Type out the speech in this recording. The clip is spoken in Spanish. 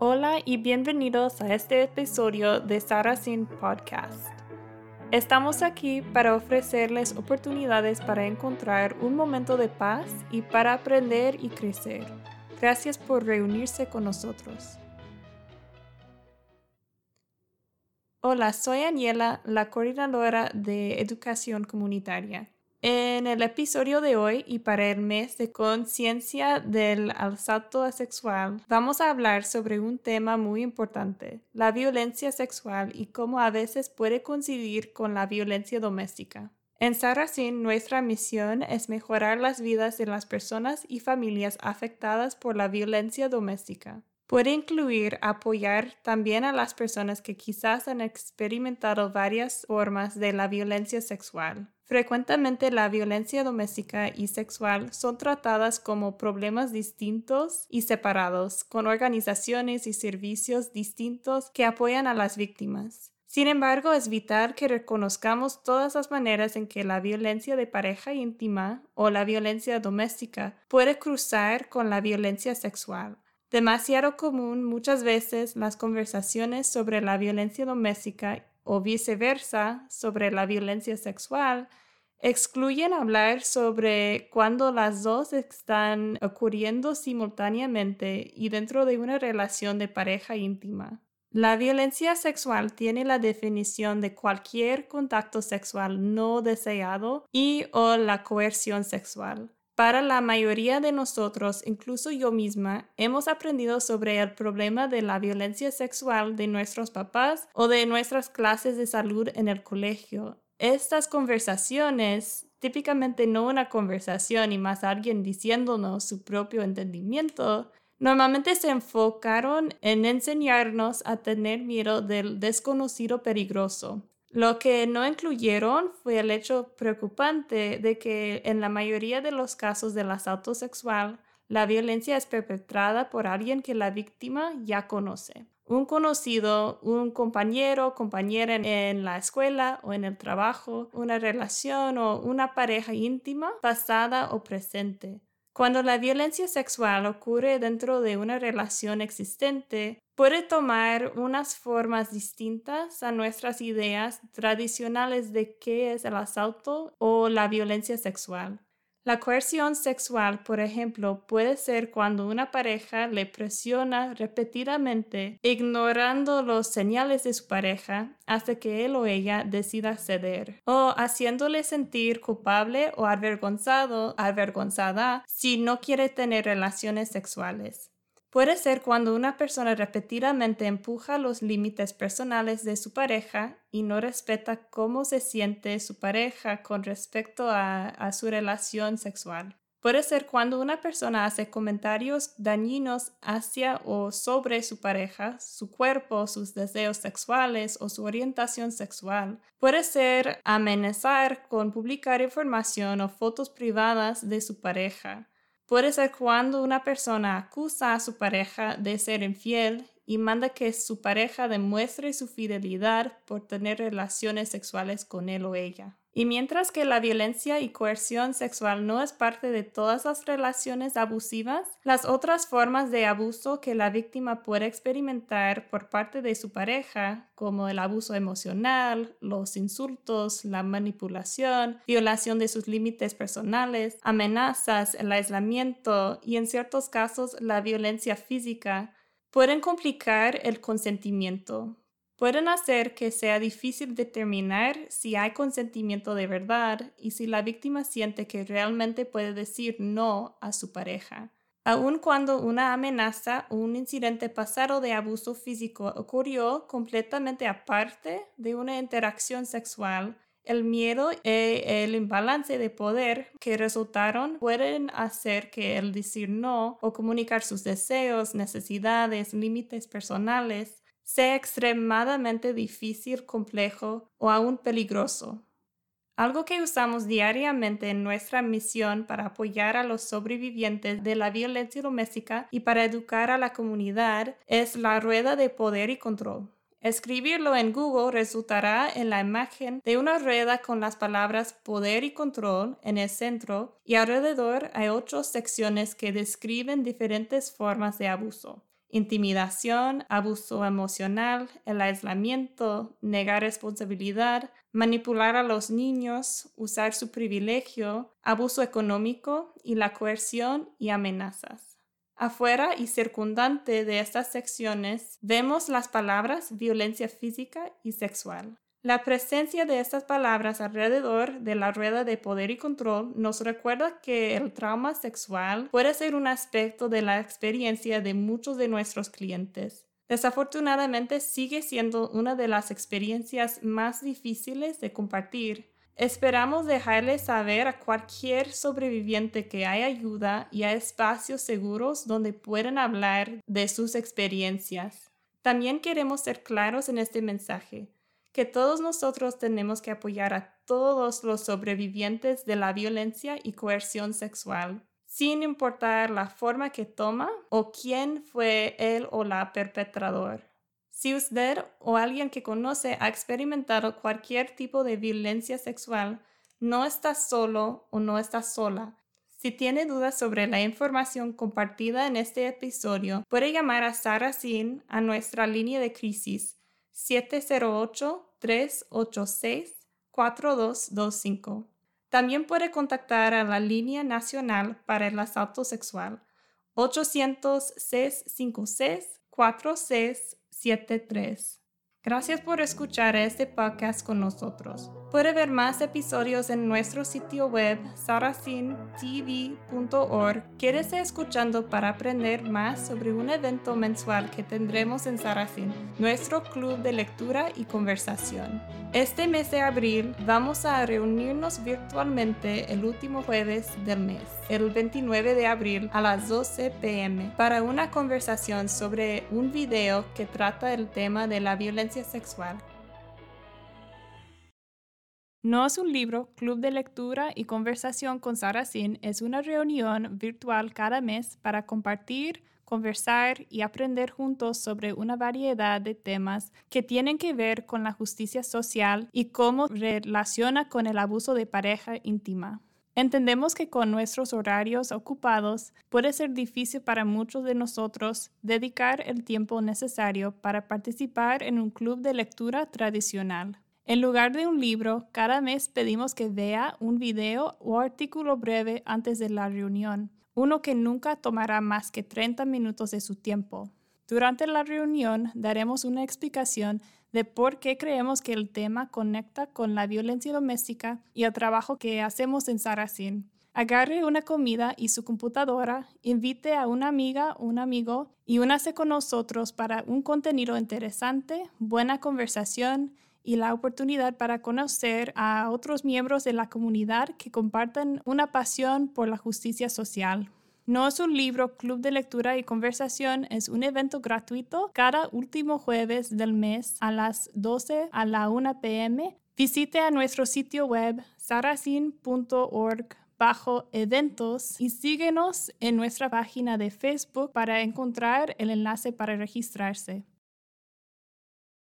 Hola y bienvenidos a este episodio de Saracen Podcast. Estamos aquí para ofrecerles oportunidades para encontrar un momento de paz y para aprender y crecer. Gracias por reunirse con nosotros. Hola, soy Aniela, la coordinadora de educación comunitaria. En el episodio de hoy y para el mes de conciencia del asalto sexual, vamos a hablar sobre un tema muy importante, la violencia sexual y cómo a veces puede coincidir con la violencia doméstica. En Saracen, nuestra misión es mejorar las vidas de las personas y familias afectadas por la violencia doméstica. Puede incluir apoyar también a las personas que quizás han experimentado varias formas de la violencia sexual. Frecuentemente la violencia doméstica y sexual son tratadas como problemas distintos y separados, con organizaciones y servicios distintos que apoyan a las víctimas. Sin embargo, es vital que reconozcamos todas las maneras en que la violencia de pareja íntima o la violencia doméstica puede cruzar con la violencia sexual. Demasiado común muchas veces las conversaciones sobre la violencia doméstica o viceversa sobre la violencia sexual excluyen hablar sobre cuando las dos están ocurriendo simultáneamente y dentro de una relación de pareja íntima. La violencia sexual tiene la definición de cualquier contacto sexual no deseado y o la coerción sexual. Para la mayoría de nosotros, incluso yo misma, hemos aprendido sobre el problema de la violencia sexual de nuestros papás o de nuestras clases de salud en el colegio. Estas conversaciones, típicamente no una conversación y más alguien diciéndonos su propio entendimiento, normalmente se enfocaron en enseñarnos a tener miedo del desconocido peligroso, lo que no incluyeron fue el hecho preocupante de que en la mayoría de los casos del asalto sexual, la violencia es perpetrada por alguien que la víctima ya conoce. Un conocido, un compañero, compañera en, la escuela o en el trabajo, una relación o una pareja íntima, pasada o presente. Cuando la violencia sexual ocurre dentro de una relación existente, puede tomar unas formas distintas a nuestras ideas tradicionales de qué es el asalto o la violencia sexual. La coerción sexual, por ejemplo, puede ser cuando una pareja le presiona repetidamente, ignorando los señales de su pareja hasta que él o ella decida ceder, o haciéndole sentir culpable o avergonzado, avergonzada si no quiere tener relaciones sexuales. Puede ser cuando una persona repetidamente empuja los límites personales de su pareja y no respeta cómo se siente su pareja con respecto a, su relación sexual. Puede ser cuando una persona hace comentarios dañinos hacia o sobre su pareja, su cuerpo, sus deseos sexuales o su orientación sexual. Puede ser amenazar con publicar información o fotos privadas de su pareja. Puede ser cuando una persona acusa a su pareja de ser infiel y manda que su pareja demuestre su fidelidad por tener relaciones sexuales con él o ella. Y mientras que la violencia y coerción sexual no es parte de todas las relaciones abusivas, las otras formas de abuso que la víctima puede experimentar por parte de su pareja, como el abuso emocional, los insultos, la manipulación, violación de sus límites personales, amenazas, el aislamiento y en ciertos casos la violencia física, pueden complicar el consentimiento, pueden hacer que sea difícil determinar si hay consentimiento de verdad y si la víctima siente que realmente puede decir no a su pareja. Aun cuando una amenaza o un incidente pasado de abuso físico ocurrió completamente aparte de una interacción sexual, el miedo y el imbalance de poder que resultaron pueden hacer que el decir no o comunicar sus deseos, necesidades, límites personales sea extremadamente difícil, complejo o aún peligroso. Algo que usamos diariamente en nuestra misión para apoyar a los sobrevivientes de la violencia doméstica y para educar a la comunidad es la rueda de poder y control. Escribirlo en Google resultará en la imagen de una rueda con las palabras poder y control en el centro y alrededor hay ocho secciones que describen diferentes formas de abuso. Intimidación, abuso emocional, el aislamiento, negar responsabilidad, manipular a los niños, usar su privilegio, abuso económico y la coerción y amenazas. Afuera y circundante de estas secciones vemos las palabras violencia física y sexual. La presencia de estas palabras alrededor de la rueda de poder y control nos recuerda que el trauma sexual puede ser un aspecto de la experiencia de muchos de nuestros clientes. Desafortunadamente sigue siendo una de las experiencias más difíciles de compartir. Esperamos dejarles saber a cualquier sobreviviente que hay ayuda y hay espacios seguros donde pueden hablar de sus experiencias. También queremos ser claros en este mensaje que todos nosotros tenemos que apoyar a todos los sobrevivientes de la violencia y coerción sexual, sin importar la forma que toma o quién fue él o la perpetrador. Si usted o alguien que conoce ha experimentado cualquier tipo de violencia sexual, no está solo o no está sola. Si tiene dudas sobre la información compartida en este episodio, puede llamar a Sarah Sin a nuestra línea de crisis 708 386-4225. También puede contactar a la línea nacional para el asalto sexual 800-656-4673. Gracias por escuchar este podcast con nosotros. Puede ver más episodios en nuestro sitio web saracintv.org. Quédese escuchando para aprender más sobre un evento mensual que tendremos en Saracen, nuestro club de lectura y conversación. Este mes de abril vamos a reunirnos virtualmente el último jueves del mes, el 29 de abril a las 12 pm, para una conversación sobre un video que trata el tema de la violencia sexual. No es un libro, Club de Lectura y Conversación con Saracen es una reunión virtual cada mes para compartir, conversar y aprender juntos sobre una variedad de temas que tienen que ver con la justicia social y cómo relaciona con el abuso de pareja íntima. Entendemos que con nuestros horarios ocupados puede ser difícil para muchos de nosotros dedicar el tiempo necesario para participar en un club de lectura tradicional. En lugar de un libro, cada mes pedimos que vea un video o artículo breve antes de la reunión, uno que nunca tomará más que 30 minutos de su tiempo. Durante la reunión daremos una explicación de por qué creemos que el tema conecta con la violencia doméstica y el trabajo que hacemos en Saracen. Agarre una comida y su computadora, invite a una amiga un amigo y únase con nosotros para un contenido interesante, buena conversación y la oportunidad para conocer a otros miembros de la comunidad que comparten una pasión por la justicia social. No es un libro, club de lectura y conversación, es un evento gratuito cada último jueves del mes a las 12 a la 1 pm. Visite a nuestro sitio web saracen.org bajo eventos y síguenos en nuestra página de Facebook para encontrar el enlace para registrarse.